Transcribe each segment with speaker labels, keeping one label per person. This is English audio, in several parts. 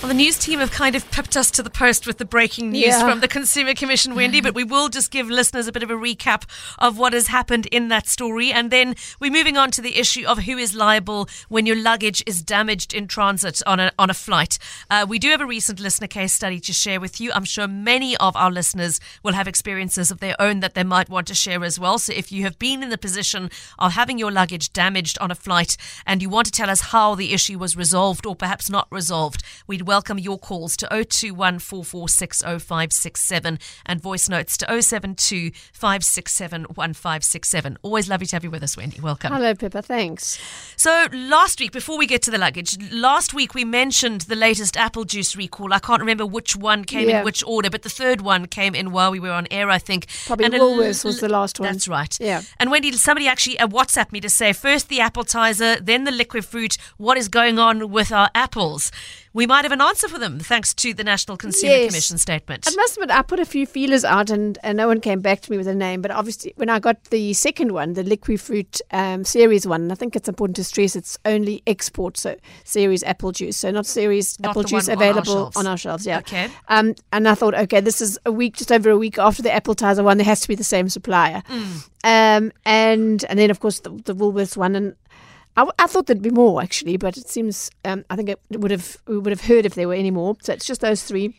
Speaker 1: Well, the news team have kind of pipped us to the post with the breaking news
Speaker 2: Yeah.
Speaker 1: from the Consumer Commission, Wendy, but we will just give listeners a bit of a recap of what has happened in that story. And then we're moving on to the issue of who is liable when your luggage is damaged in transit on a, on a flight. Uh, we do have a recent listener case study to share with you. I'm sure many of our listeners will have experiences of their own that they might want to share as well. So if you have been in the position of having your luggage damaged on a flight and you want to tell us how the issue was resolved or perhaps not resolved, we'd welcome your calls to 021 4460567 and voice notes to 072 567 1567. Always lovely to have you with us, Wendy. Welcome.
Speaker 2: Hello, Pippa. Thanks.
Speaker 1: So last week, before we get to the luggage, last week we mentioned the latest apple juice recall. I can't remember which one came
Speaker 2: Yeah.
Speaker 1: in which order, but the third one came in while we were on air, I think.
Speaker 2: Probably
Speaker 1: And
Speaker 2: Woolworths
Speaker 1: l-
Speaker 2: was the last one.
Speaker 1: That's right.
Speaker 2: Yeah.
Speaker 1: And Wendy, somebody actually uh, WhatsApped me to say first the Appletizer, then the Liquifruit. What is going on with our apples? We might have an answer for them thanks to the National Consumer
Speaker 2: Yes.
Speaker 1: Commission statement.
Speaker 2: I must admit, I put a few feelers out and, and no one came back to me with a name. But obviously, when I got the second one, the Liquifruit um, Ceres one, and I think it's important to stress it's only export, so Ceres apple juice. So not Ceres
Speaker 1: Not
Speaker 2: apple juice
Speaker 1: one on our
Speaker 2: available
Speaker 1: shelves.
Speaker 2: on our shelves. Yeah.
Speaker 1: Okay.
Speaker 2: Um, and I thought, okay, this is a week, just over a week after the Appletizer one. There has to be the same supplier. Um, and and then of course the, the Woolworths one, and I, w- I thought there'd be more actually, but it seems um, I think it would have we would have heard if there were any more. So it's just those three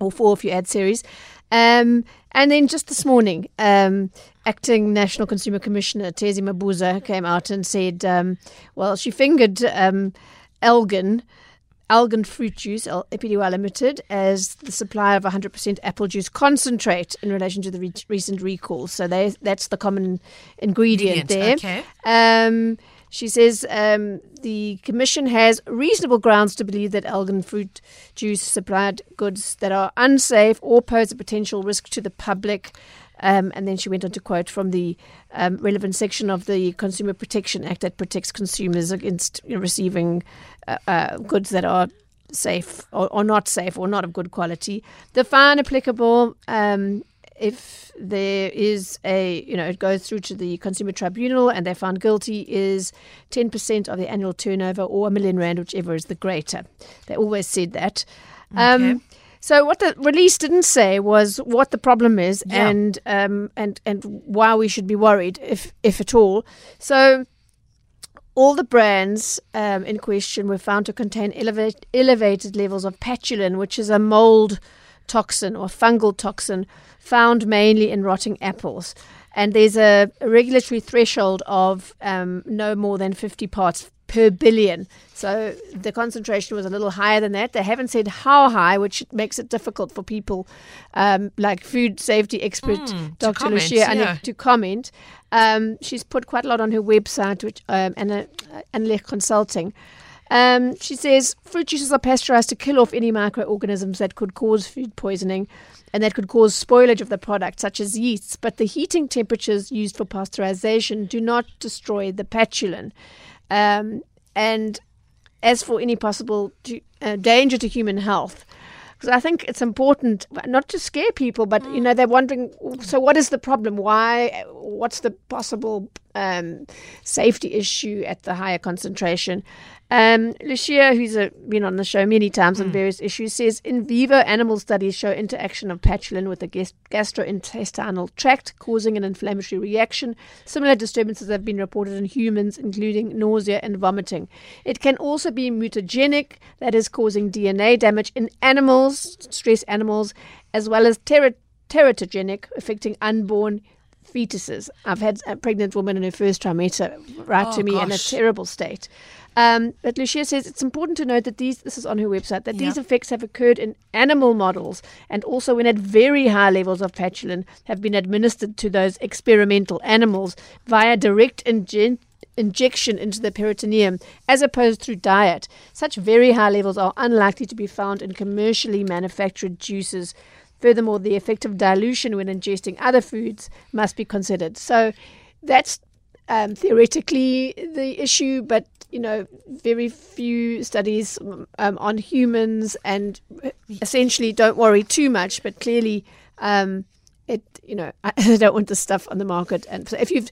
Speaker 2: or four if you add Ceres. Um, and then just this morning, um, acting National Consumer Commissioner Thezi Mabuza came out and said, um, well, she fingered um, Elgin. Algan Fruit Juice, L- Limited, as the supplier of 100% apple juice concentrate in relation to the re- recent recall. So they, that's the common ingredient,
Speaker 1: Ingredient,
Speaker 2: there.
Speaker 1: okay.
Speaker 2: She says um, the Commission has reasonable grounds to believe that Elgin fruit juice supplied goods that are unsafe or pose a potential risk to the public. Um, and then she went on to quote from the um, relevant section of the Consumer Protection Act that protects consumers against you know, receiving uh, uh, goods that are safe or, or not safe or not of good quality. The fine applicable um, if there is a, you know, it goes through to the Consumer Tribunal and they're found guilty is 10% of the annual turnover or a million rand, whichever is the greater. They always said that.
Speaker 1: Okay.
Speaker 2: so what the release didn't say was what the problem is
Speaker 1: Yeah.
Speaker 2: and um, and and why we should be worried, if if at all. So all the brands um, in question were found to contain elevate, elevated levels of patulin, which is a mold toxin or fungal toxin found mainly in rotting apples. And there's a, regulatory threshold of um, no more than 50 parts per billion. So the concentration was a little higher than that. They haven't said how high, which makes it difficult for people um, like food safety expert
Speaker 1: Mm,
Speaker 2: Dr.
Speaker 1: comment,
Speaker 2: Lucia
Speaker 1: yeah.
Speaker 2: to comment. Um, she's put quite a lot on her website, which um, and uh, Anelich Consulting. Um, she says fruit juices are pasteurized to kill off any microorganisms that could cause food poisoning and that could cause spoilage of the product, such as yeasts. But the heating temperatures used for pasteurization do not destroy the patulin. Um, and as for any possible to, uh, danger to human health, because I think it's important not to scare people, but you know they're wondering. So, what is the problem? Why? What's the possible um, safety issue at the higher concentration? Um, Lucia, who's uh been on the show many times on various issues, says in vivo animal studies show interaction of patulin with the gastrointestinal tract, causing an inflammatory reaction. Similar disturbances have been reported in humans, including nausea and vomiting. It can also be mutagenic, that is, causing DNA damage in animals, stress animals, as well as tera- teratogenic, affecting unborn fetuses. I've had a pregnant woman in her first trimester write
Speaker 1: Oh,
Speaker 2: to me in a terrible state. Um, but Lucia says it's important to note that these, this is on her website, that these effects have occurred in animal models and also when at very high levels of patulin have been administered to those experimental animals via direct injection into the peritoneum as opposed through diet. Such very high levels are unlikely to be found in commercially manufactured juices. Furthermore, the effect of dilution when ingesting other foods must be considered. So that's um, theoretically the issue, but you know, very few studies um, on humans, and essentially don't worry too much. But clearly, um, it you know, I, don't want this stuff on the market. And if you've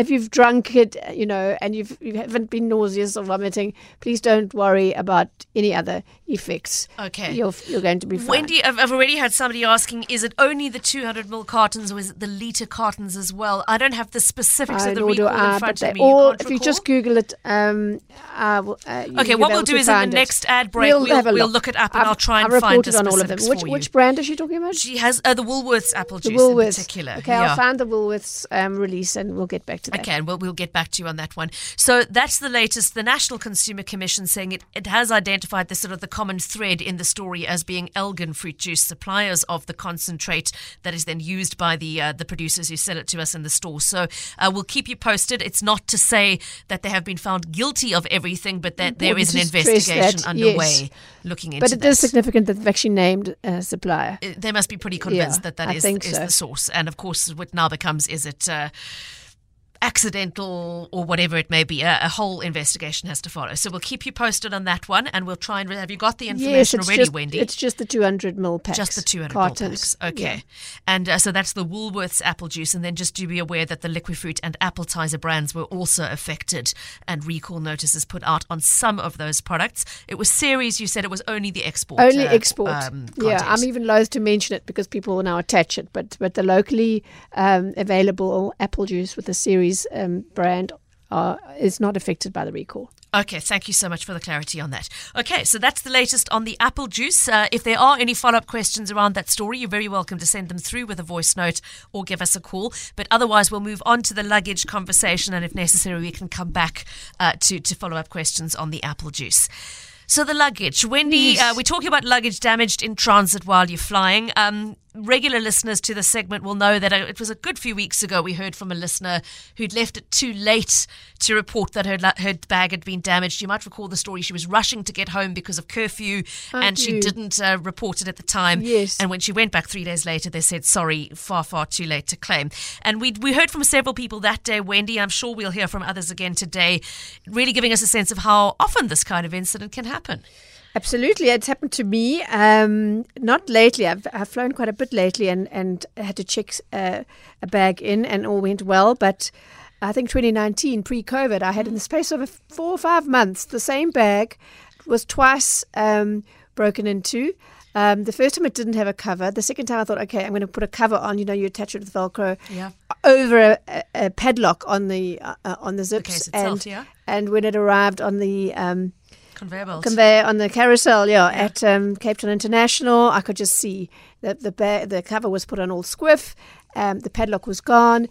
Speaker 2: if you've drunk it, you know, and you've, you haven't been nauseous or vomiting, please don't worry about any other effects.
Speaker 1: Okay.
Speaker 2: You're, you're going to be fine.
Speaker 1: Wendy, I've, I've already had somebody asking, is it only the 200 ml cartons or is it the litre cartons as well? I don't have the specifics
Speaker 2: I
Speaker 1: of the recall
Speaker 2: I,
Speaker 1: in front
Speaker 2: but
Speaker 1: of
Speaker 2: they
Speaker 1: me.
Speaker 2: all,
Speaker 1: you
Speaker 2: if you just? Google it, um, I will, uh, you-
Speaker 1: Okay, what we'll do is in the next ad break, we'll,
Speaker 2: a
Speaker 1: we'll
Speaker 2: look.
Speaker 1: look it up and
Speaker 2: I've-
Speaker 1: I'll try and
Speaker 2: I've
Speaker 1: find the
Speaker 2: on all of them. Which, which brand is she talking about?
Speaker 1: She has uh, the Woolworths apple
Speaker 2: the
Speaker 1: juice
Speaker 2: Woolworths.
Speaker 1: in particular.
Speaker 2: Okay,
Speaker 1: yeah.
Speaker 2: I'll find the Woolworths um, release and we'll get back to that.
Speaker 1: Okay, and we'll, we'll get back to you on that one. So that's the latest. The National Consumer Commission saying it, it has identified the sort of the common thread in the story as being Elgin fruit juice suppliers of the concentrate that is then used by the uh, the producers who sell it to us in the store. So uh, we'll keep you posted. It's not to say that they have been found guilty of everything, but that there is an
Speaker 2: Important to stress
Speaker 1: investigation
Speaker 2: that,
Speaker 1: underway
Speaker 2: yes.
Speaker 1: looking into it.
Speaker 2: But it
Speaker 1: that.
Speaker 2: is significant that they've actually named a supplier.
Speaker 1: Uh, they must be pretty convinced
Speaker 2: Yeah,
Speaker 1: that that
Speaker 2: I
Speaker 1: is, is
Speaker 2: so.
Speaker 1: the source. And of course, what now becomes is it uh, accidental or whatever it may be. A, a whole investigation has to follow. So we'll keep you posted on that one, and we'll try and have you got the
Speaker 2: Yes,
Speaker 1: information
Speaker 2: it's
Speaker 1: already,
Speaker 2: just,
Speaker 1: Wendy?
Speaker 2: it's just the 200 mil packs.
Speaker 1: just the 200 ml
Speaker 2: cartons.
Speaker 1: packs. Okay.
Speaker 2: Yeah.
Speaker 1: And uh, so that's the Woolworths apple juice. And then just do be aware that the Liquifruit and Appletizer brands were also affected and recall notices put out on some of those products. It was Ceres, you said it was only the export.
Speaker 2: Only
Speaker 1: uh,
Speaker 2: export.
Speaker 1: Um,
Speaker 2: yeah, I'm even loath to mention it because people will now attach it. But but the locally um, available apple juice with the Ceres um, brand is not affected by the recall.
Speaker 1: Okay, thank you so much for the clarity on that. Okay, so that's the latest on the apple juice. Uh, if there are any follow up questions around that story, you're very welcome to send them through with a voice note or give us a call. But otherwise, we'll move on to the luggage conversation, and if necessary, we can come back uh, to, to follow up questions on the apple juice. So the luggage, Wendy,
Speaker 2: Yes.
Speaker 1: uh, we're talking about luggage damaged in transit while you're flying. Um, regular listeners to the segment will know that it was a good few weeks ago we heard from a listener who'd left it too late to report that her her bag had been damaged. You might recall the story. She was rushing to get home because of curfew,
Speaker 2: I
Speaker 1: and she didn't uh, report it at the time.
Speaker 2: Yes.
Speaker 1: And when she went back three days later, they said, "Sorry, far, far too late to claim." And we we heard from several people that day, Wendy. I'm sure we'll hear from others again today, really giving us a sense of how often this kind of incident can happen.
Speaker 2: Absolutely, it's happened to me. Um, not lately. I've, I've flown quite a bit lately, and and had to check uh, a bag in, and all went well. But I think 2019, pre-COVID, I had in the space of four or five months the same bag was twice um, broken into. Um, the first time it didn't have a cover. The second time I thought, okay, I'm going to put a cover on. You know, you attach it with Velcro
Speaker 1: Yeah.
Speaker 2: over a, a, padlock on the uh, on the zips.
Speaker 1: itself,
Speaker 2: and,
Speaker 1: yeah.
Speaker 2: and when it arrived on the um,
Speaker 1: Conveyor belts.
Speaker 2: conveyor on the carousel, yeah, at um, Cape Town International. I could just see that the ba- the cover was put on all squiff. Um, the padlock was gone.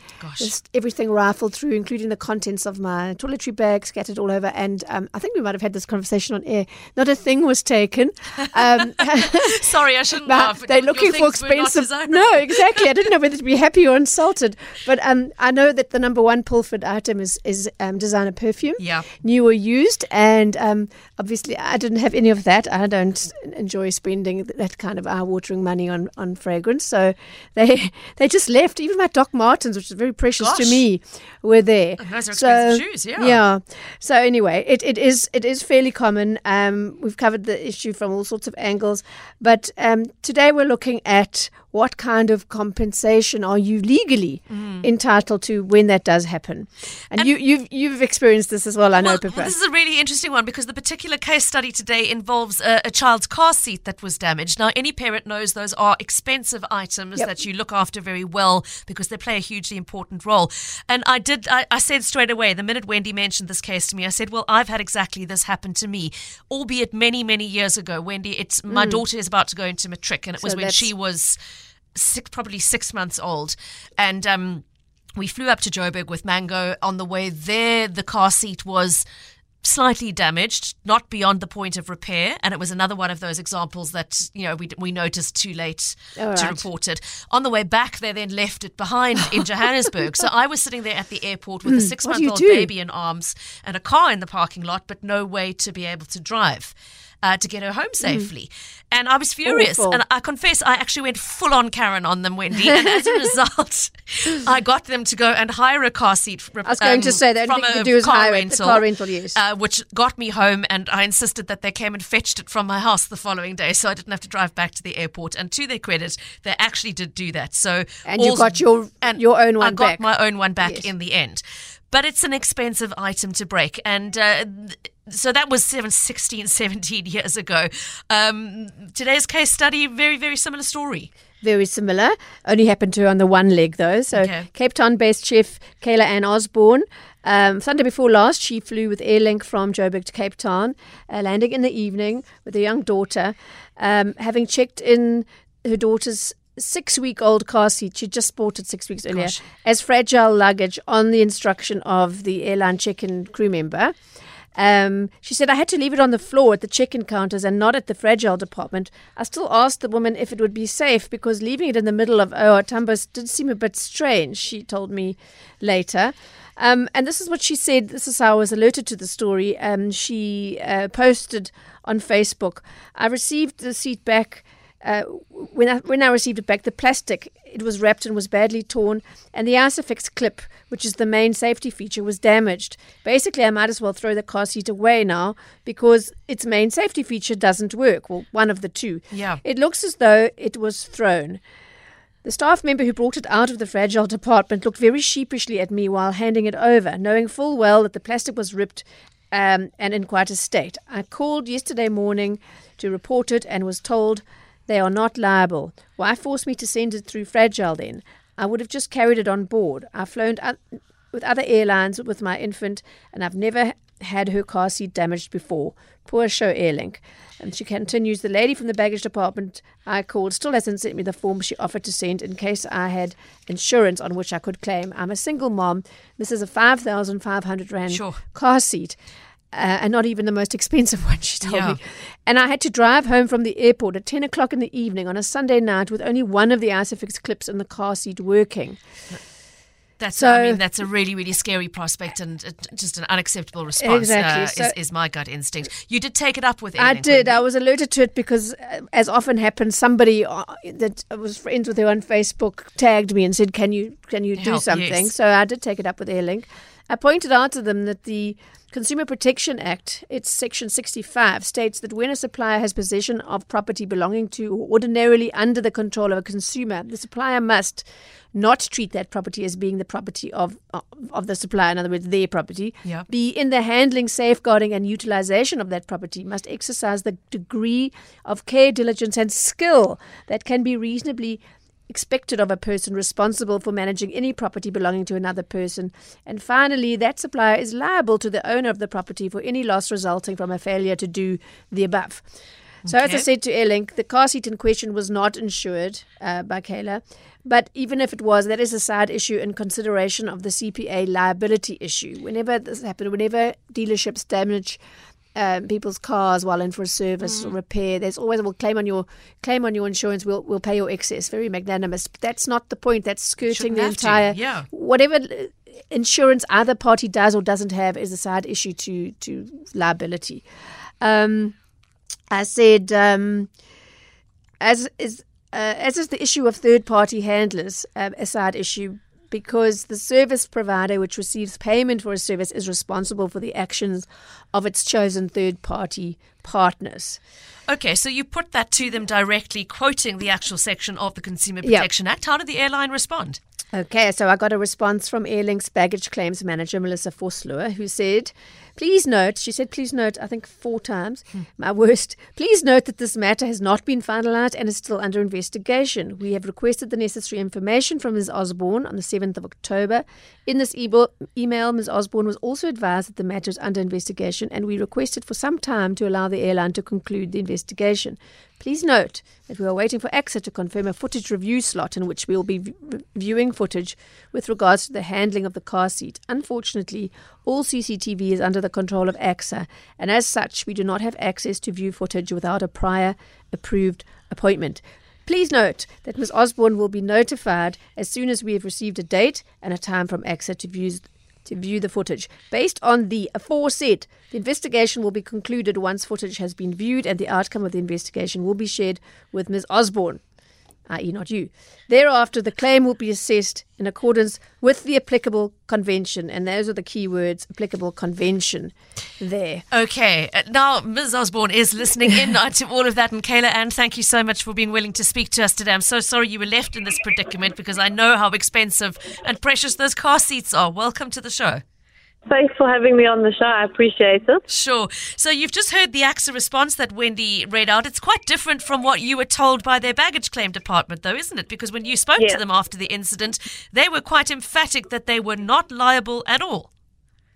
Speaker 2: Everything rifled through, including the contents of my toiletry bag scattered all over. And um, I think we might have had this conversation on air. Not a thing was taken. Um,
Speaker 1: Sorry, I shouldn't laugh.
Speaker 2: they're looking for
Speaker 1: things were not
Speaker 2: expensive. No, exactly. I didn't know whether to be happy or insulted. But um, I know that the number one Pulford item is is um, designer perfume.
Speaker 1: Yeah.
Speaker 2: new or used, and um, obviously I didn't have any of that. I don't enjoy spending that kind of eye-watering money on on fragrance. So they they just left. Even my Doc Martens, which is very precious
Speaker 1: Gosh.
Speaker 2: to me, were there.
Speaker 1: And those are
Speaker 2: so,
Speaker 1: expensive shoes, yeah.
Speaker 2: Yeah. So anyway, it, it is it is fairly common. Um, we've covered the issue from all sorts of angles, but um, today we're looking at what kind of compensation are you legally
Speaker 1: Mm.
Speaker 2: entitled to when that does happen. And, you you've you've experienced this as well, I know,
Speaker 1: well, this is a really interesting one because the particular case study today involves a, a child's car seat that was damaged. Now, any parent knows those are expensive items
Speaker 2: Yep.
Speaker 1: that you look after very well because they play a hugely important role. And I did, I, I said straight away, the minute Wendy mentioned this case to me, I said, Well, I've had exactly this happen to me, albeit many, many years ago. Wendy, it's my daughter is about to go into matric, and it was
Speaker 2: Mm.
Speaker 1: When
Speaker 2: that's-
Speaker 1: she was six, probably six months old. And, um, we flew up to Joburg with Mango. On the way there, the car seat was slightly damaged, not beyond the point of repair, and it was another one of those examples that you know we we noticed too late
Speaker 2: All
Speaker 1: to
Speaker 2: right.
Speaker 1: report it. On the way back, they then left it behind in Johannesburg. so I was sitting there at the airport with a
Speaker 2: Hmm, what do you
Speaker 1: six-month-old baby in arms and a car in the parking lot, but no way to be able to drive. Uh, to get her home safely. And I was furious.
Speaker 2: Awful.
Speaker 1: And I confess, I actually went full on Karen on them, Wendy. And as a result, I got them to go and hire a car seat. I
Speaker 2: was going to say, only
Speaker 1: from a
Speaker 2: could do is
Speaker 1: car
Speaker 2: hire it, the
Speaker 1: rental,
Speaker 2: car rental, yes.
Speaker 1: uh, which got me home. And I insisted that they came and fetched it from my house the following day, so I didn't have to drive back to the airport. And to their credit, they actually did do that. So
Speaker 2: And you got your- and your own one.
Speaker 1: I got
Speaker 2: back.
Speaker 1: my own one back
Speaker 2: Yes.
Speaker 1: in the end. But it's an expensive item to break. And uh, so that was seven, 16, 17 years ago. Um, today's case study, very, very similar story.
Speaker 2: Very similar. Only happened to her on the one leg though. So
Speaker 1: Okay.
Speaker 2: Cape Town based chef Kayla Ann Osborne. Um, Sunday before last, she flew with Airlink from Joburg to Cape Town, uh, landing in the evening with a young daughter. Um, having checked in her daughter's six week old car seat, she just bought it six weeks earlier,
Speaker 1: Gosh.
Speaker 2: as fragile luggage on the instruction of the airline check in crew member. Um, she said, I had to leave it on the floor at the check in counters and not at the fragile department. I still asked the woman if it would be safe because leaving it in the middle of OR Tambo's did seem a bit strange, she told me later. Um, and this is what she said. This is how I was alerted to the story. Um, she uh, posted on Facebook I received the seat back. Uh, when I when I received it back, the plastic it was wrapped and was badly torn, and the Isofix clip, which is the main safety feature, was damaged. Basically, I might as well throw the car seat away now because its main safety feature doesn't work. Well, one of the two.
Speaker 1: Yeah.
Speaker 2: It looks as though it was thrown. The staff member who brought it out of the fragile department looked very sheepishly at me while handing it over, knowing full well that the plastic was ripped um, and in quite a state. I called yesterday morning to report it and was told they are not liable. Why force me to send it through fragile then? I would have just carried it on board. I've flown with other airlines with my infant, and I've never had her car seat damaged before. Poor show Airlink. And she continues, the lady from the baggage department I called still hasn't sent me the form she offered to send in case I had insurance on which I could claim. I'm a single mom. This is a 5,500 Rand
Speaker 1: Sure.
Speaker 2: car seat. Uh, and not even the most expensive one, she told
Speaker 1: Yeah.
Speaker 2: me. And I had to drive home from the airport at 10 o'clock in the evening on a Sunday night with only one of the Isofix clips in the car seat working.
Speaker 1: That's
Speaker 2: So-
Speaker 1: I mean that's a really really scary prospect and just an unacceptable response.
Speaker 2: Exactly.
Speaker 1: uh,
Speaker 2: So-
Speaker 1: is, is my gut instinct. You did take it up with. Airlink.
Speaker 2: I
Speaker 1: did.
Speaker 2: I was alerted to it because, uh, as often happens, somebody uh, that I was friends with her on Facebook tagged me and said, "Can you can you do something?"
Speaker 1: yes.
Speaker 2: So I did take it up with Airlink. I pointed out to them that the Consumer Protection Act, its section 65, states that when a supplier has possession of property belonging to or ordinarily under the control of a consumer, the supplier must not treat that property as being the property of of the supplier, in other words, their property.
Speaker 1: Yeah.
Speaker 2: Be in the handling, safeguarding, and utilization of that property must exercise the degree of care, diligence, and skill that can be reasonably expected of a person responsible for managing any property belonging to another person. And finally, that supplier is liable to the owner of the property for any loss resulting from a failure to do the above. So, as I said to Airlink, the car seat in question was not insured uh, by Kayla. But even if it was, that is a side issue in consideration of the CPA liability issue. Whenever this happens, whenever dealerships damage um, people's cars while in for a service
Speaker 1: Mm.
Speaker 2: or repair, there's always we'll claim on your claim on your insurance. We'll we'll pay your excess. Very magnanimous. But that's not the point. That's skirting
Speaker 1: Shouldn't
Speaker 2: the
Speaker 1: have to,
Speaker 2: entire
Speaker 1: yeah.
Speaker 2: whatever insurance either party does or doesn't have is a side issue to to liability. Um, I said, um, as is uh, as is the issue of third party handlers, um, a side issue because the service provider which receives payment for a service is responsible for the actions of its chosen third party partners.
Speaker 1: Okay, so you put that to them directly, quoting the actual section of the Consumer. Protection Act. How did the airline respond?
Speaker 2: Okay, so I got a response from Airlink's baggage claims manager, Melissa Vosloo, who said, Please note, she said, please note, I think four times, hmm. my worst. Please note that this matter has not been finalised and is still under investigation. We have requested the necessary information from Ms. Osborne on the 7th of October. In this ebo- email, Ms. Osborne was also advised that the matter is under investigation and we requested for some time to allow the airline to conclude the investigation. Please note that we are waiting for ACSA to confirm a footage review slot in which we will be v- viewing footage with regards to the handling of the car seat. Unfortunately, all CCTV is under the control of ACSA, and as such, we do not have access to view footage without a prior approved appointment. Please note that Ms. Osborne will be notified as soon as we have received a date and a time from ACSA to view to view the footage. Based on the aforesaid, the investigation will be concluded once footage has been viewed, and the outcome of the investigation will be shared with Ms. Osborne i.e., not you. Thereafter, the claim will be assessed in accordance with the applicable convention, and those are the key words applicable convention there.
Speaker 1: Okay, uh, now Ms. Osborne is listening in to all of that, and Kayla Ann, thank you so much for being willing to speak to us today. I'm so sorry you were left in this predicament because I know how expensive and precious those car seats are. Welcome to the show.
Speaker 3: Thanks for having me on the show. I appreciate it.
Speaker 1: Sure. So you've just heard the ACSA response that Wendy read out. It's quite different from what you were told by their baggage claim department, though, isn't it? Because when you spoke to them after the incident, they were quite emphatic that they were not liable at all.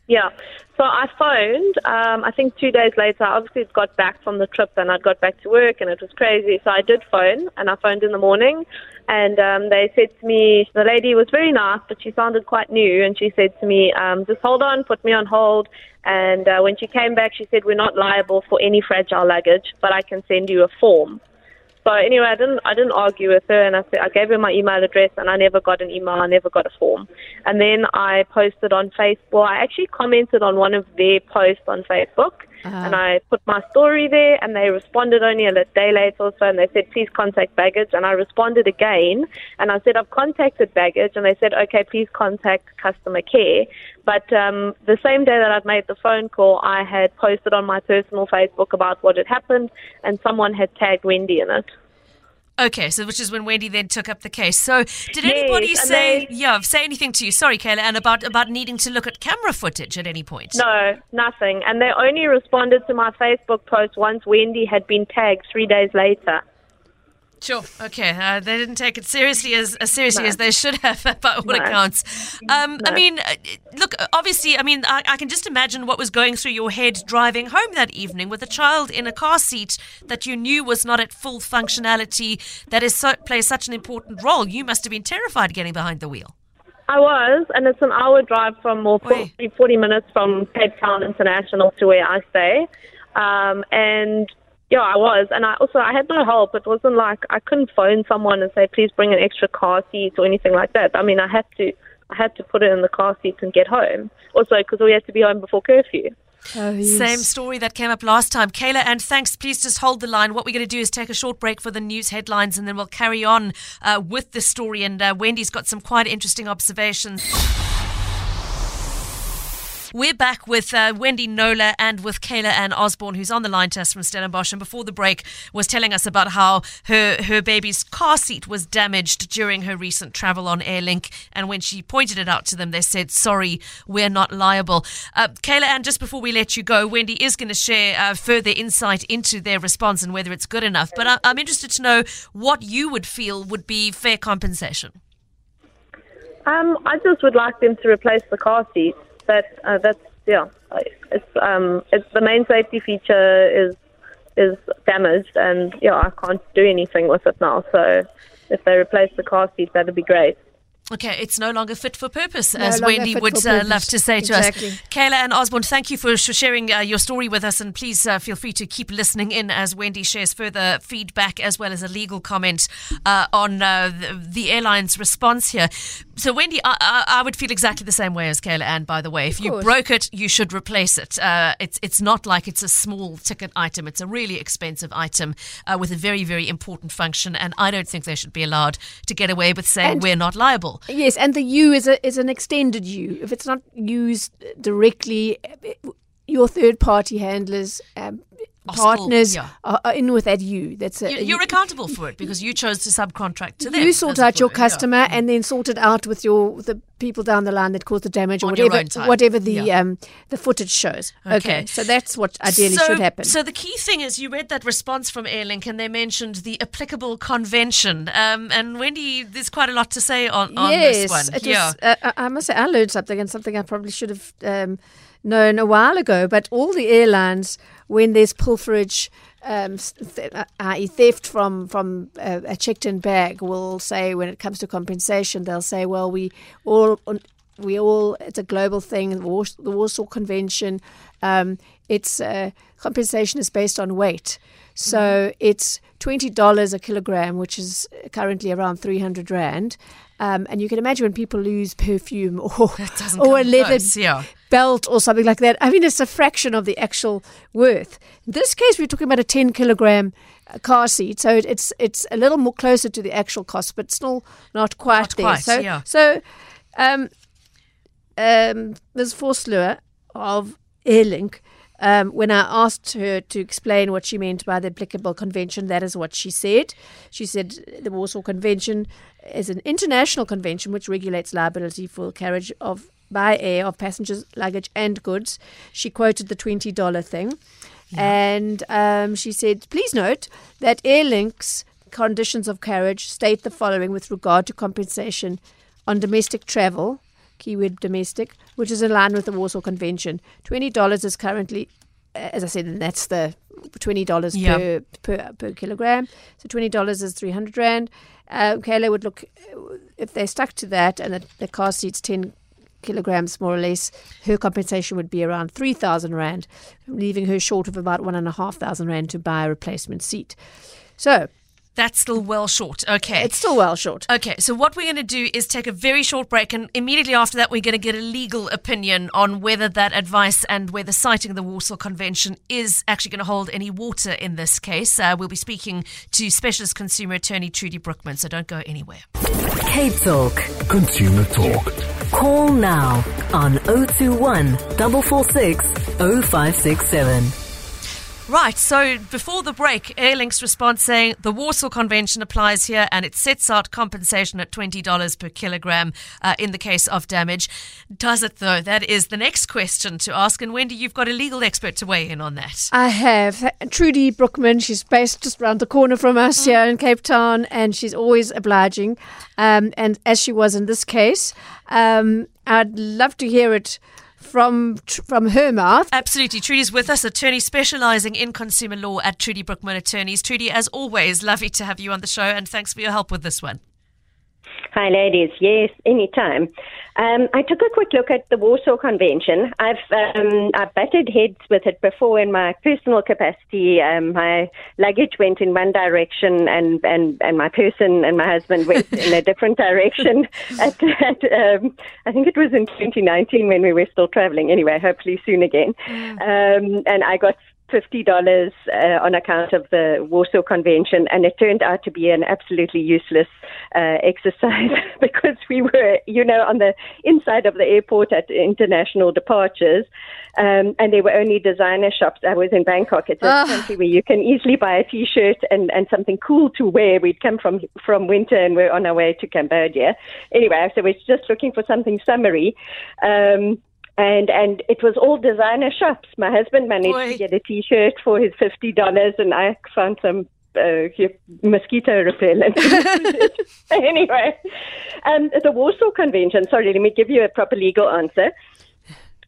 Speaker 3: Yeah. So I phoned, um, I think two days later, I obviously got back from the trip and I'd got back to work and it was crazy. So I did phone and I phoned in the morning and um, they said to me, the lady was very nice, but she sounded quite new and she said to me, um, just hold on, put me on hold. And uh, when she came back, she said, we're not liable for any fragile luggage, but I can send you a form. So anyway, I didn't I didn't argue with her, and I said I gave her my email address, and I never got an email, I never got a form. And then I posted on Facebook. I actually commented on one of their posts on Facebook, uh-huh. and I put my story there, and they responded only a day later or so, and they said please contact baggage, and I responded again, and I said I've contacted baggage, and they said okay, please contact customer care. But um, the same day that I'd made the phone call, I had posted on my personal Facebook about what had happened, and someone had tagged Wendy in it.
Speaker 1: Okay, so which is when Wendy then took up the case. So, did yes, anybody say, they, yeah, say anything to you? Sorry, Kayla, and about about needing to look at camera footage at any point?
Speaker 3: No, nothing. And they only responded to my Facebook post once Wendy had been tagged three days later.
Speaker 1: Sure. Okay. Uh, they didn't take it seriously as, as seriously no. as they should have, by all no. accounts. Um, no. I mean, uh, look. Obviously, I mean, I, I, can just imagine what was going through your head driving home that evening with a child in a car seat that you knew was not at full functionality. That is so, plays such an important role. You must have been terrified getting behind the wheel.
Speaker 3: I was, and it's an hour drive from, or 40, 40 minutes from Cape Town International to where I stay. Um, and yeah, I was, and I also I had no help. It wasn't like I couldn't phone someone and say, please bring an extra car seat or anything like that. I mean, I had to I had to put it in the car seat and get home. Also, because we had to be home before curfew.
Speaker 1: Oh, yes. Same story that came up last time. Kayla, and thanks. Please just hold the line. What we're going to do is take a short break for the news headlines and then we'll carry on uh, with the story. And uh, Wendy's got some quite interesting observations. We're back with uh, Wendy Knowler and with Kayla Ann Osborne, who's on the line to us from Stellenbosch. And before the break, was telling us about how her her baby's car seat was damaged during her recent travel on Airlink. And when she pointed it out to them, they said, "Sorry, we're not liable." Uh, Kayla Ann, just before we let you go, Wendy is going to share uh, further insight into their response and whether it's good enough. But I, I'm interested to know what you would feel would be fair compensation.
Speaker 3: Um, I just would like them to replace the car seat that uh, that's yeah, it's um, it's the main safety feature is is damaged, and yeah, I can't do anything with it now. So if they replace the car seat, that'd be great.
Speaker 1: Okay, it's no longer fit for purpose, no as Wendy would uh, love to say exactly. to us. Kayla Ann Osborne, thank you for sharing uh, your story with us, and please uh, feel free to keep listening in as Wendy shares further feedback as well as a legal comment uh, on uh, the, the, airline's response here. So, Wendy, I, I, I, would feel exactly the same way as Kayla Ann, by the way. If you broke it, you should replace it. Uh, it's, it's not like it's a small ticket item, it's a really expensive item with a very, very important function, and I don't think they should be allowed to get away with saying and we're not liable.
Speaker 2: Yes, and the U is a is an extended U. If it's not used directly, your third party handlers um, partners yeah. are, in with that you. That's
Speaker 1: a, you're, you're accountable for it because you chose to subcontract to them.
Speaker 2: You sort out your customer yeah. and then sort it out with your the people down the line that caused the damage or whatever whatever the yeah. um, the footage shows. Okay. okay. so that's what ideally
Speaker 1: so,
Speaker 2: should happen.
Speaker 1: So the key thing is you read that response from Airlink and they mentioned the applicable convention. Um, and Wendy, there's quite a lot to say on, on
Speaker 2: yes,
Speaker 1: this one.
Speaker 2: yeah, was, uh, I must say I learned something and something I probably should have. Um, known a while ago, but all the airlines, when there's pilferage, um, i.e., theft from from a, a checked-in bag, will say when it comes to compensation, they'll say, "Well, we all we all it's a global thing, the Warsaw, Convention." Um, its uh, compensation is based on weight. So it's twenty dollars a kilogram, which is currently around three hundred rand. Um, and you can imagine when people lose perfume or or a leather
Speaker 1: close, yeah.
Speaker 2: belt or something like that. I mean, it's a fraction of the actual worth. In this case, we're talking about a ten kilogram uh, car seat, so it's it's a little more closer to the actual cost, but still not quite
Speaker 1: Not
Speaker 2: there.
Speaker 1: quite,
Speaker 2: so
Speaker 1: yeah.
Speaker 2: so um, um, Ms. Vosloo of Airlink, um, when I asked her to explain what she meant by the applicable convention, that is what she said. She said the Warsaw Convention is an international convention which regulates liability for carriage of by air of passengers, luggage, and goods. She quoted the twenty dollar thing, and um, she said, "Please note that Airlink's conditions of carriage state the following with regard to compensation on domestic travel." Keyword domestic, which is in line with the Warsaw Convention. Twenty dollars is currently, uh, as I said, and that's the twenty dollars
Speaker 1: Yeah.
Speaker 2: per, per per kilogram. So twenty dollars is three hundred rand. Uh, Kayla would look if they stuck to that, and the, the car seat's ten kilograms more or less. Her compensation would be around three thousand rand, leaving her short of about one and a half thousand rand to buy a replacement seat. So
Speaker 1: That's still well short. Okay.
Speaker 2: it's still well short.
Speaker 1: Okay, so what we're going to do is take a very short break, and immediately after that, we're going to get a legal opinion on whether that advice and whether citing the Warsaw Convention is actually going to hold any water in this case. Uh, we'll be speaking to Specialist Consumer Attorney Trudy Broekmann, so don't go anywhere.
Speaker 4: Cape Talk.
Speaker 5: Consumer Talk.
Speaker 4: Call now on 021 446 0567.
Speaker 1: Right, so before the break, Airlink's response saying the Warsaw Convention applies here and it sets out compensation at $20 per kilogram uh, in the case of damage. Does it though? That is the next question to ask. And Wendy, you've got a legal expert to weigh in on that.
Speaker 2: I have Trudy Broekmann. She's based just around the corner from us here in Cape Town, and she's always obliging. Um, and as she was in this case, um, I'd love to hear it from from her mouth.
Speaker 1: Absolutely. Trudy's with us, attorney specializing in consumer law at Trudy Broekmann Attorneys. Trudy, as always, lovely to have you on the show and thanks for your help with this one.
Speaker 6: Hi, ladies. Yes, anytime. Um, I took a quick look at the Warsaw Convention. I've um, I've butted heads with it before in my personal capacity. Um, my luggage went in one direction, and, and, and my person and my husband went in a different direction. At, at um, I think it was in 2019 when we were still traveling. Anyway, hopefully soon again. Um, and I got fifty dollars uh, on account of the Warsaw Convention, and it turned out to be an absolutely useless uh, exercise because we were, you know, on the inside of the airport at international departures, um, and there were only designer shops. I was in Bangkok. It's a
Speaker 2: Ah.
Speaker 6: country where you can easily buy a T-shirt and, and something cool to wear. We'd come from from winter and we're on our way to Cambodia. Anyway, so we're just looking for something summery. Um, and and it was all designer shops. My husband managed
Speaker 1: Boy.
Speaker 6: to get a T-shirt for his fifty dollars, and I found some uh, mosquito repellent. anyway, um, the Warsaw Convention. Sorry, let me give you a proper legal answer.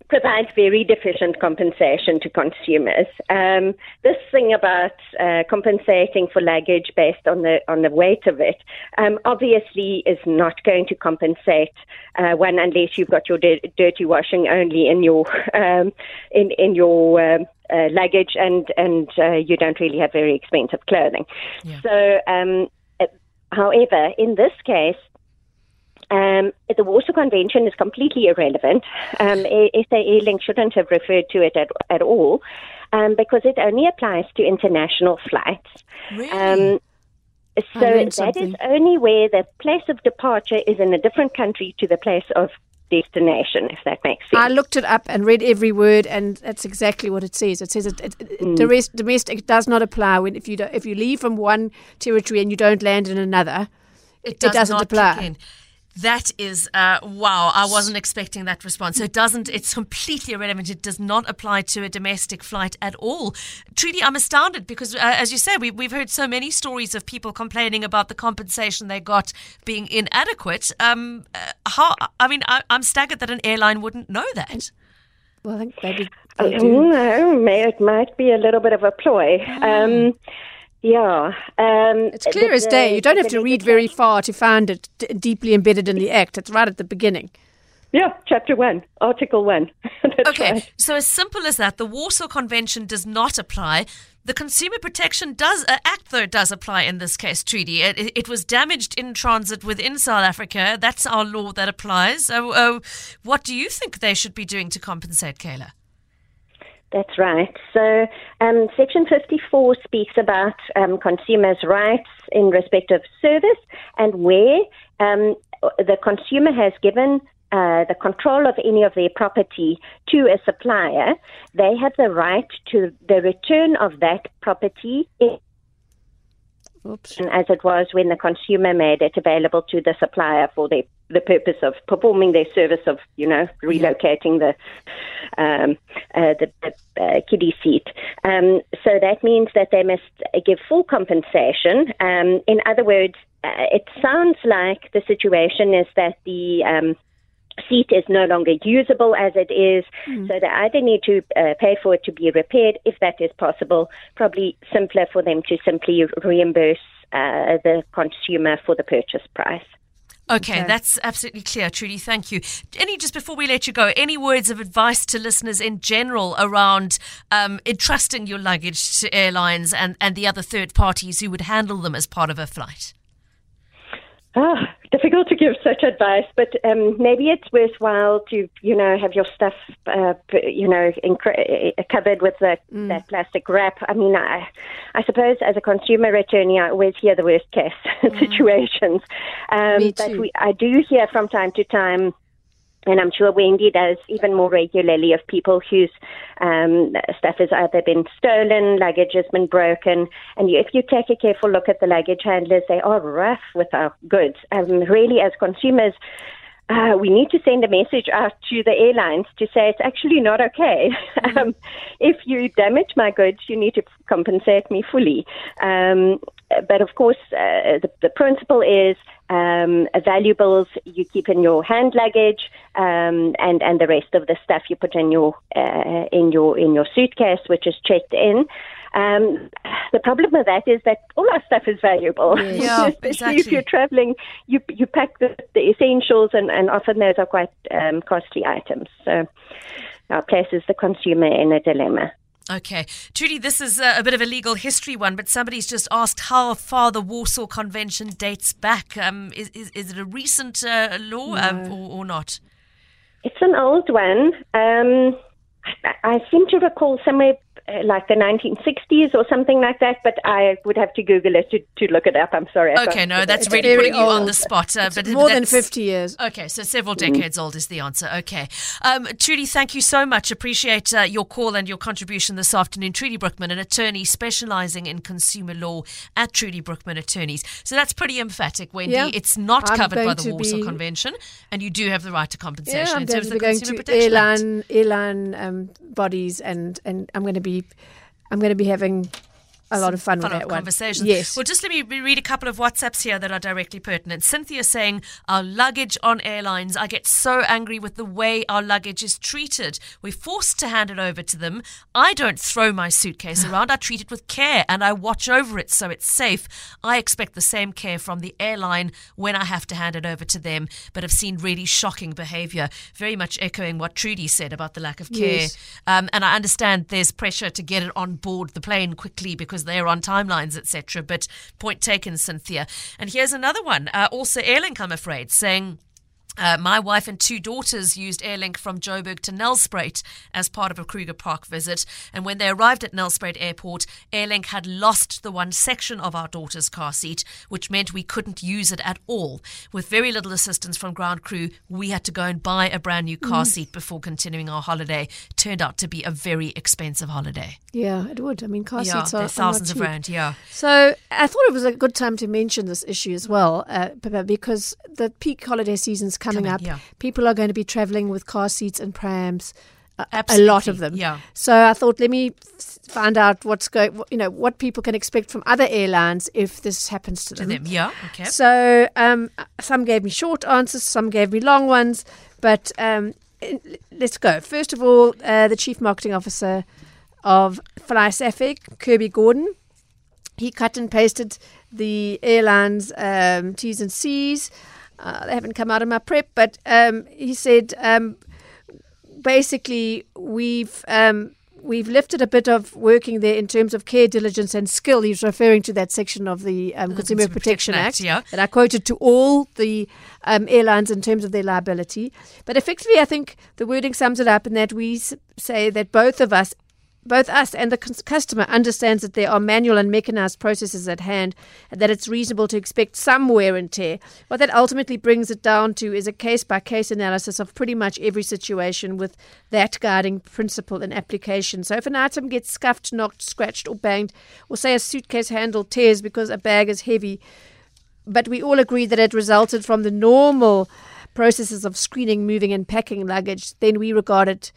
Speaker 6: Provides very deficient compensation to consumers. Um, this thing about uh, compensating for luggage based on the on the weight of it, um, obviously, is not going to compensate uh, one unless you've got your di- dirty washing only in your um, in in your um, uh, luggage and and uh, you don't really have very expensive clothing. So, um, however, in this case, um, the Warsaw Convention is completely irrelevant. Um, A- SA Airlink shouldn't have referred to it at, at all um, because it only applies to international flights. Um, so
Speaker 2: learned
Speaker 6: that is
Speaker 2: something.
Speaker 6: only where the place of departure is in a different country to the place of destination, if that makes sense.
Speaker 2: I looked it up and read every word, and that's exactly what it says. It says it, it, it, the rest domestic does not apply when if you do, if you leave from one territory and you don't land in another.
Speaker 1: It, does
Speaker 2: doesn't
Speaker 1: not
Speaker 2: apply.
Speaker 1: Kick in. That is uh, wow! I wasn't expecting that response. So it doesn't. It's completely irrelevant. It does not apply to a domestic flight at all. Truly, I'm astounded because, uh, as you say, we, we've heard so many stories of people complaining about the compensation they got being inadequate. Um, uh, how? I mean, I, I'm staggered that an airline wouldn't know that.
Speaker 2: Well, I think maybe
Speaker 6: Oh,
Speaker 2: they do.
Speaker 6: no, may, it might be a little bit of a ploy. Um, yeah. Um,
Speaker 2: It's clear as day. You don't have to read very far to find it d- deeply embedded in the act. It's right at the beginning.
Speaker 6: yeah, chapter one, article one. That's
Speaker 1: Okay,
Speaker 6: right.
Speaker 1: so as simple as that, the Warsaw Convention does not apply. The Consumer Protection does uh, Act, though, does apply in this case, Trudy. It, it, it was damaged in transit within South Africa. That's our law that applies. So, uh, what do you think they should be doing to compensate, Kayla?
Speaker 6: That's right. So, um, Section 54 speaks about um, consumers' rights in respect of service and where um, the consumer has given uh, the control of any of their property to a supplier, they have the right to the return of that property in
Speaker 2: Oops.
Speaker 6: as it was when the consumer made it available to the supplier for the the purpose of performing their service of you know relocating the um, uh, the, the uh, kiddie seat. Um, so that means that they must give full compensation. Um, in other words, uh, it sounds like the situation is that the um, seat is no longer usable as it is, so they either need to uh, pay for it to be repaired, if that is possible. Probably simpler for them to simply reimburse uh, the consumer for the purchase price.
Speaker 1: Okay,
Speaker 2: Okay.
Speaker 1: that's absolutely clear, Trudy. Thank you. Any, just before we let you go, any words of advice to listeners in general around um, entrusting your luggage to airlines and, and the other third parties who would handle them as part of a flight?
Speaker 6: Ah, difficult to give such advice, but um, maybe it's worthwhile to, you know, have your stuff, uh, you know, incre- uh, covered with the, that plastic wrap. I mean, I, I suppose as a consumer attorney, I always hear the worst case situations. Um, but we, I do hear from time to time and I'm sure Wendy does even more regularly of people whose um, stuff has either been stolen, luggage has been broken, and you, if you take a careful look at the luggage handlers, they are rough with our goods. Um, really, as consumers, uh, we need to send a message out to the airlines to say it's actually not okay. um, if you damage my goods, you need to compensate me fully. Um, but of course, uh, the, the principle is um, valuables you keep in your hand luggage, um, and and the rest of the stuff you put in your uh, in your in your suitcase, which is checked in. Um, the problem with that is that all our stuff is valuable.
Speaker 2: Yes.
Speaker 1: Yeah,
Speaker 6: Especially if you're traveling, you you pack the, the essentials, and, and often those are quite um, costly items. So, our places the consumer in a dilemma.
Speaker 1: Okay. Trudy, this is a, a bit of a legal history one, but somebody's just asked how far the Warsaw Convention dates back. Um, is, is, is it a recent uh, law um, or, or not?
Speaker 6: It's an old one. Um, I, I seem to recall somewhere like the 1960s or something like that, but I would have to Google it to, to look it up. I'm sorry. I
Speaker 1: Okay, no, that's really
Speaker 2: very
Speaker 1: putting you on the spot. Uh, but
Speaker 2: More than 50 years.
Speaker 1: Okay, so several decades old is the answer. Okay. Um, Trudy, thank you so much. Appreciate uh, your call and your contribution this afternoon. Trudy Broekmann, an attorney specializing in consumer law at Trudy Broekmann Attorneys. So that's pretty emphatic, Wendy.
Speaker 2: Yeah.
Speaker 1: It's not
Speaker 2: I'm
Speaker 1: covered by the Warsaw
Speaker 2: be-
Speaker 1: Convention, and you do have the right to compensation
Speaker 2: Yeah, I'm
Speaker 1: in terms of the
Speaker 2: going
Speaker 1: Consumer
Speaker 2: to
Speaker 1: Protection Act.
Speaker 2: airline, airline um, bodies, and, and I'm going to be, I'm going to be having a lot of fun with
Speaker 1: follow-up
Speaker 2: that one.
Speaker 1: conversations.
Speaker 2: Yes.
Speaker 1: Well, just let me read a couple of WhatsApps here that are directly pertinent. Cynthia saying, Our luggage on airlines. I get so angry with the way our luggage is treated. We're forced to hand it over to them. I don't throw my suitcase around. I treat it with care and I watch over it so it's safe. I expect the same care from the airline when I have to hand it over to them, but I've seen really shocking behavior. Very much echoing what Trudy said about the lack of care.
Speaker 2: Yes.
Speaker 1: Um, and I understand there's pressure to get it on board the plane quickly because they're on timelines, etc. But point taken, Cynthia. And here's another one. Uh, also, Airlink, I'm afraid, saying. Uh, my wife and two daughters used Airlink from Joburg to Nelspruit as part of a Kruger Park visit. And when they arrived at Nelspruit Airport, Airlink had lost the one section of our daughter's car seat, which meant we couldn't use it at all. With very little assistance from ground crew, we had to go and buy a brand new car seat before continuing our holiday. Turned out to be a very expensive holiday.
Speaker 2: Yeah, it would. I mean, car
Speaker 1: yeah,
Speaker 2: seats are
Speaker 1: they're
Speaker 2: are
Speaker 1: thousands of rand. Yeah.
Speaker 2: So I thought it was a good time to mention this issue as well, uh, because the peak holiday season's coming,
Speaker 1: Coming,
Speaker 2: up.
Speaker 1: yeah.
Speaker 2: People are going to be travelling with car seats and prams. A, a lot of them.
Speaker 1: yeah.
Speaker 2: So I thought, let me find out what's going. You know, what people can expect from other airlines if this happens to
Speaker 1: To
Speaker 2: them.
Speaker 1: them. Yeah. Okay.
Speaker 2: So um, some gave me short answers, some gave me long ones. But um, let's go. First of all, uh, the chief marketing officer of FlySafair, Kirby Gordon, he cut and pasted the airline's um, T's and C's. Uh, they haven't come out of my prep, but um, he said um, basically we've um, we've lifted a bit of working there in terms of care diligence and skill. He's referring to that section of the um, Consumer,
Speaker 1: Consumer
Speaker 2: Protection,
Speaker 1: Protection Act,
Speaker 2: Act,
Speaker 1: yeah.
Speaker 2: that I quoted to all the um, airlines in terms of their liability. But effectively, I think the wording sums it up in that we s- say that both of us. Both us and the customer understands that there are manual and mechanized processes at hand, and that it's reasonable to expect some wear and tear. What that ultimately brings it down to is a case by case analysis of pretty much every situation with that guiding principle in application. So if an item gets scuffed, knocked, scratched, or banged, or say a suitcase handle tears because a bag is heavy, but we all agree that it resulted from the normal processes of screening, moving, and packing luggage, then we regard it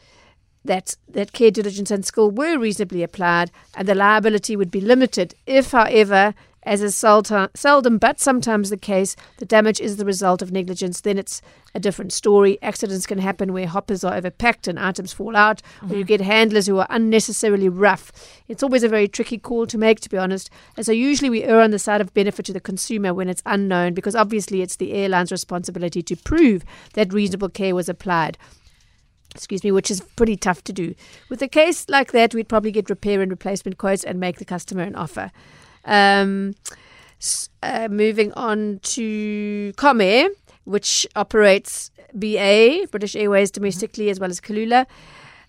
Speaker 2: that that care diligence and skill were reasonably applied and the liability would be limited if however as is seldom but sometimes the case the damage is the result of negligence then it's a different story. Accidents can happen where hoppers are overpacked and items fall out or you mm-hmm. get handlers who are unnecessarily rough. It's always a very tricky call to make to be honest. And so usually we err on the side of benefit to the consumer when it's unknown because obviously it's the airline's responsibility to prove that reasonable care was applied excuse me, which is pretty tough to do. With a case like that, we'd probably get repair and replacement quotes and make the customer an offer. Um, uh, moving on to Comair, which operates BA, British Airways domestically, as well as Kulula.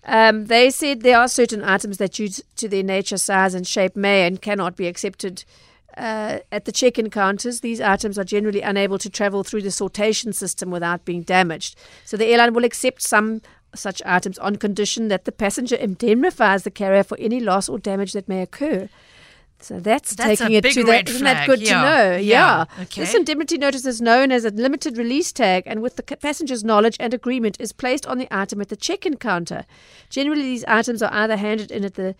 Speaker 2: Um, they said there are certain items that, due to their nature, size, and shape, may and cannot be accepted uh, at the check-in counters. These items are generally unable to travel through the sortation system without being damaged. So the airline will accept some such items on condition that the passenger indemnifies the carrier for any loss or damage that may occur. So that's,
Speaker 1: That's
Speaker 2: taking it to that. Isn't that good
Speaker 1: yeah.
Speaker 2: to know?
Speaker 1: Yeah,
Speaker 2: Yeah.
Speaker 1: okay.
Speaker 2: This indemnity notice is known as a limited release tag and with the passenger's knowledge and agreement is placed on the item at the check-in counter. Generally, these items are either handed in at the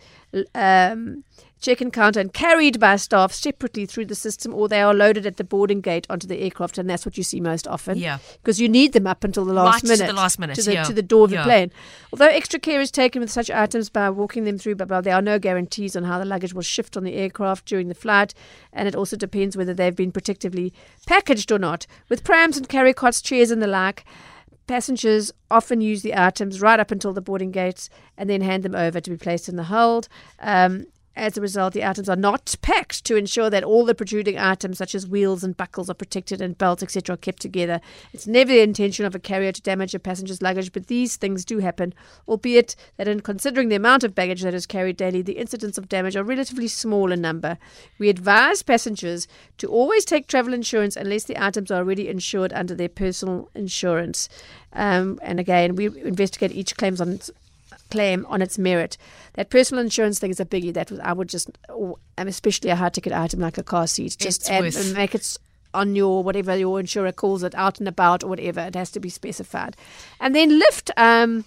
Speaker 2: um, check-in counter and carried by staff separately through the system or they are loaded at the boarding gate onto the aircraft and that's what you see most often.
Speaker 1: Yeah.
Speaker 2: Because you need them up until the last
Speaker 1: Right to
Speaker 2: minute.
Speaker 1: the last minute,
Speaker 2: To the,
Speaker 1: yeah.
Speaker 2: to the door of
Speaker 1: Yeah.
Speaker 2: the plane. Although extra care is taken with such items by walking them through, blah, blah, there are no guarantees on how the luggage will shift on the aircraft during the flight, and it also depends whether they've been protectively packaged or not. With prams and carry cots, chairs, and the like, passengers often use the items right up until the boarding gates and then hand them over to be placed in the hold. Um, as a result, the items are not packed to ensure that all the protruding items, such as wheels and buckles, are protected and belts, etc., are kept together. It's never the intention of a carrier to damage a passenger's luggage, but these things do happen, albeit that in considering the amount of baggage that is carried daily, the incidents of damage are relatively small in number. We advise passengers to always take travel insurance unless the items are already insured under their personal insurance. Um, and again, we investigate each claims on claim on its merit. That personal insurance thing is a biggie. That was I would just, oh, especially a high ticket item like a car seat, just add, and make it on your whatever your insurer calls it, out and about or whatever. It has to be specified. And then LIFT. Um,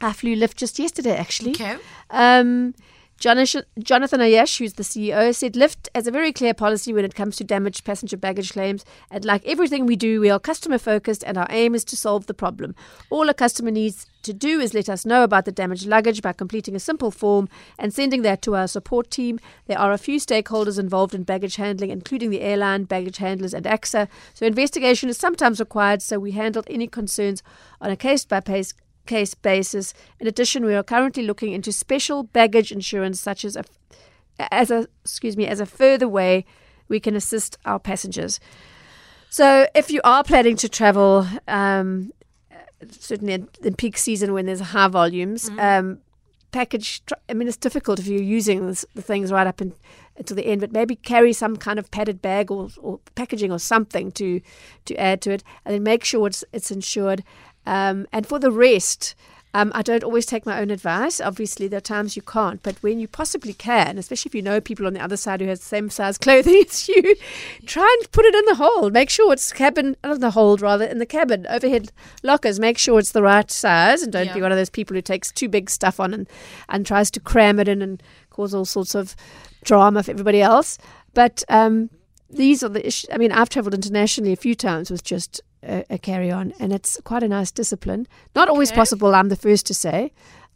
Speaker 2: I flew LIFT just yesterday actually.
Speaker 1: Okay.
Speaker 2: Um, Jonathan Ayache, who's the CEO, said LIFT has a very clear policy when it comes to damaged passenger baggage claims. And like everything we do, we are customer focused and our aim is to solve the problem. All a customer needs to do is let us know about the damaged luggage by completing a simple form and sending that to our support team. There are a few stakeholders involved in baggage handling, including the airline, baggage handlers, and ACSA. So investigation is sometimes required, so we handled any concerns on a case by case case basis. In addition, we are currently looking into special baggage insurance, such as a as a excuse me as a further way we can assist our passengers. So, if you are planning to travel, um, certainly in, peak season when there's high volumes, um, package. tr- I mean, it's difficult if you're using this, the things right up in, until the end, but maybe carry some kind of padded bag or, or packaging or something to to add to it, and then make sure it's it's insured. Um, and for the rest, um, I don't always take my own advice. Obviously, there are times you can't, but when you possibly can, especially if you know people on the other side who has the same size clothing as you, try and put it in the hold. Make sure it's cabin, not in the hold, rather, in the cabin, overhead lockers. Make sure it's the right size and don't be one of those people who takes too big stuff on and, and tries to cram it in and cause all sorts of drama for everybody else. But um, these are the issues. I mean, I've traveled internationally a few times with just a, a carry on, and it's quite a nice discipline. Not always
Speaker 1: Okay.
Speaker 2: possible, I'm the first to say.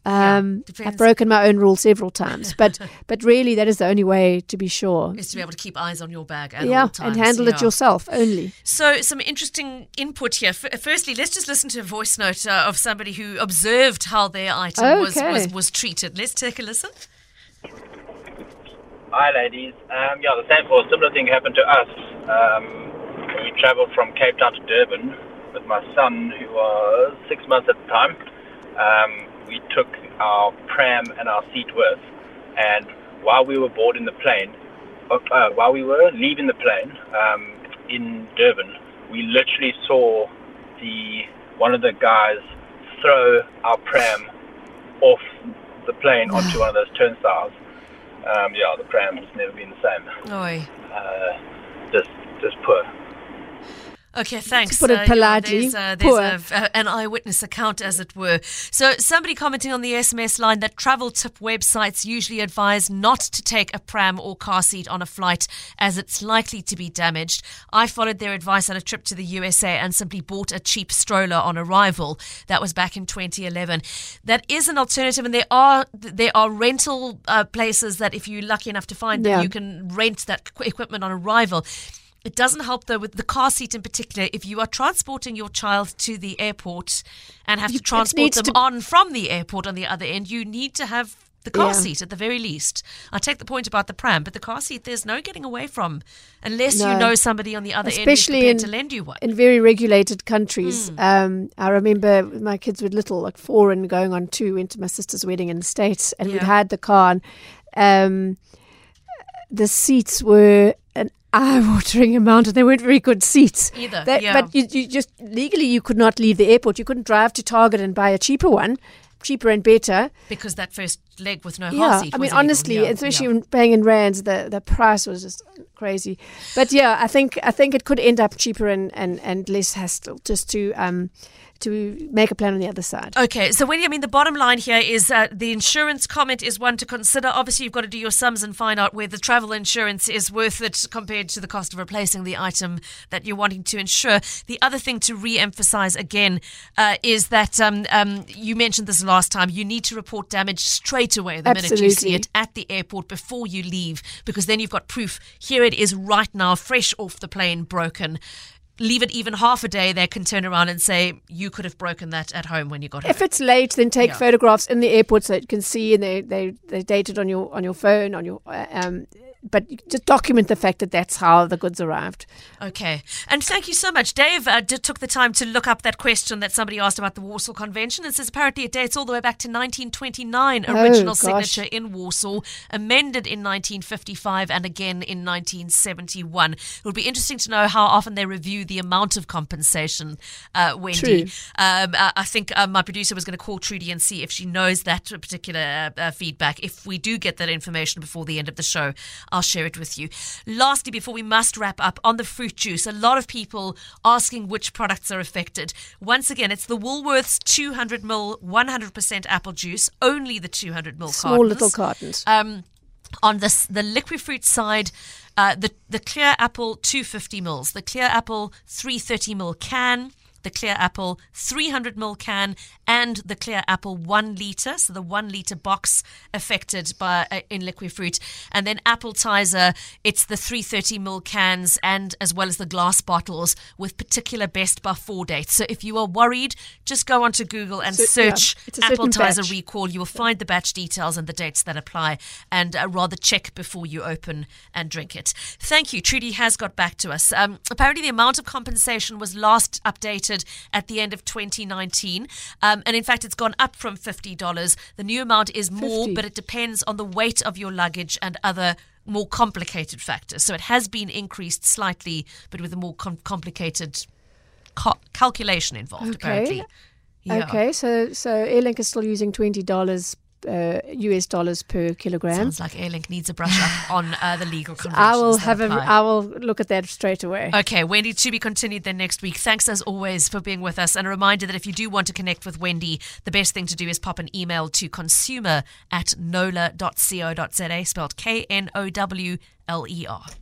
Speaker 2: Um,
Speaker 1: depends.
Speaker 2: I've broken my own rule several times, but but really that is the only way to be sure.
Speaker 1: Is to be able to keep eyes on your bag at
Speaker 2: yeah,
Speaker 1: all times.
Speaker 2: and handle it yourself only.
Speaker 1: So, some interesting input here. F- firstly, let's just listen to a voice note uh, of somebody who observed how their item was,
Speaker 2: Okay.
Speaker 1: was, was treated. Let's take a listen.
Speaker 5: Hi, ladies. Um, yeah, the same or similar thing happened to us um, when we travelled from Cape Town to Durban with my son, who was six months at the time. Um, we took our pram and our seat with, and while we were boarding the plane, uh, uh, while we were leaving the plane um, in Durban, we literally saw the one of the guys throw our pram off the plane onto one of those turnstiles. Um, yeah, the pram has never been the same.
Speaker 1: Oi.
Speaker 5: Uh, just, just poor.
Speaker 1: Okay, thanks.
Speaker 2: put it
Speaker 1: yeah, there's, uh, there's a, a- an eyewitness account, as it were. So, somebody commenting on the SMS line that travel tip websites usually advise not to take a pram or car seat on a flight as it's likely to be damaged. I followed their advice on a trip to the USA and simply bought a cheap stroller on arrival. That was back in 2011. That is an alternative, and there are there are rental uh, places that, if you're lucky enough to find them, you can rent that equipment on arrival. It doesn't help though with the car seat in particular. If you are transporting your child to the airport and have
Speaker 2: You-
Speaker 1: to transport them
Speaker 2: to-
Speaker 1: on from the airport on the other end, you need to have the car
Speaker 2: Yeah.
Speaker 1: seat at the very least. I take the point about the pram, but the car seat there's no getting away from unless you know somebody on the other
Speaker 2: Especially
Speaker 1: end who's prepared
Speaker 2: in-
Speaker 1: to lend you one.
Speaker 2: in very regulated countries.
Speaker 1: Hmm.
Speaker 2: Um, I remember my kids were little, like four and going on two, went to my sister's wedding in the States, and we'd
Speaker 1: Yeah.
Speaker 2: had the car. And, um, the seats were eye-watering amount, and they weren't very good seats
Speaker 1: Either,
Speaker 2: They-
Speaker 1: yeah.
Speaker 2: But you, you just legally you could not leave the airport. You couldn't drive to Target and buy a cheaper one, cheaper and better.
Speaker 1: because that first leg with no
Speaker 2: Yeah,
Speaker 1: seat.
Speaker 2: I mean, honestly,
Speaker 1: Yeah,
Speaker 2: especially
Speaker 1: yeah.
Speaker 2: when paying in rands, the the price was just crazy. But yeah, I think I think it could end up cheaper and and and less hassle just to um to make a plan on the other side.
Speaker 1: Okay, so when I mean, the bottom line here is uh, the insurance comment is one to consider. Obviously, you've got to do your sums and find out whether the travel insurance is worth it compared to the cost of replacing the item that you're wanting to insure. The other thing to re emphasize again uh, is that um, um, you mentioned this last time. You need to report damage straight away the minute you see it at the airport before you leave, because then you've got proof. Here it is right now, fresh off the plane, broken. Leave it even half a day, they can turn around and say, You could have broken that at home when you got home.
Speaker 2: If it's late, then take
Speaker 1: Yeah.
Speaker 2: photographs in the airport so you can see, and they they they date it on your on your phone on your uh, um. But just document the fact that that's how the goods arrived.
Speaker 1: Okay. And thank you so much. Dave uh, took the time to look up that question that somebody asked about the Warsaw Convention and says apparently it dates all the way back to 1929,
Speaker 2: Oh,
Speaker 1: original
Speaker 2: gosh.
Speaker 1: signature in Warsaw, amended in 1955 and again in 1971. It would be interesting to know how often they review the amount of compensation, uh, Wendy. Um, uh, I think uh, my producer was going to call Trudy and see if she knows that particular uh, feedback. If we do get that information before the end of the show, I'll share it with you. Lastly, before we must wrap up, on the fruit juice, a lot of people asking which products are affected. Once again, it's the Woolworths 200 ml 100% apple juice, only the 200 ml
Speaker 2: Small
Speaker 1: cartons.
Speaker 2: little cartons.
Speaker 1: Um, on this, the Liquifruit side, uh, the the clear apple 250 mils, the clear apple 330 mil can, the clear apple 300ml can, and the clear apple one liter. So the one liter box affected by uh, in Liquifruit, and then Appletizer. It's the 330ml cans and as well as the glass bottles with particular best before dates. So if you are worried, just go onto Google and
Speaker 2: So-
Speaker 1: search
Speaker 2: it's a
Speaker 1: apple
Speaker 2: certain
Speaker 1: tizer
Speaker 2: batch.
Speaker 1: recall. You will find the batch details and the dates that apply, and uh, rather check before you open and drink it. Thank you. Trudy has got back to us. Um, apparently, the amount of compensation was last updated at the end of 2019, um, and in fact, it's gone up from fifty dollars. The new amount is more,
Speaker 2: 50.
Speaker 1: but it depends on the weight of your luggage and other. More complicated factors. So it has been increased slightly, but with a more com- complicated ca- calculation involved,
Speaker 2: Okay.
Speaker 1: apparently. Yeah.
Speaker 2: Okay, so so Airlink is still using twenty dollars uh, US dollars per kilogram.
Speaker 1: Sounds like Airlink needs a brush up on uh, the legal conventions.
Speaker 2: I will have a. I will look at that straight away.
Speaker 1: Okay, Wendy, to be continued then next week. Thanks as always for being with us. And a reminder that if you do want to connect with Wendy, the best thing to do is pop an email to consumer at knowler.co.za, spelled K N O W L E R.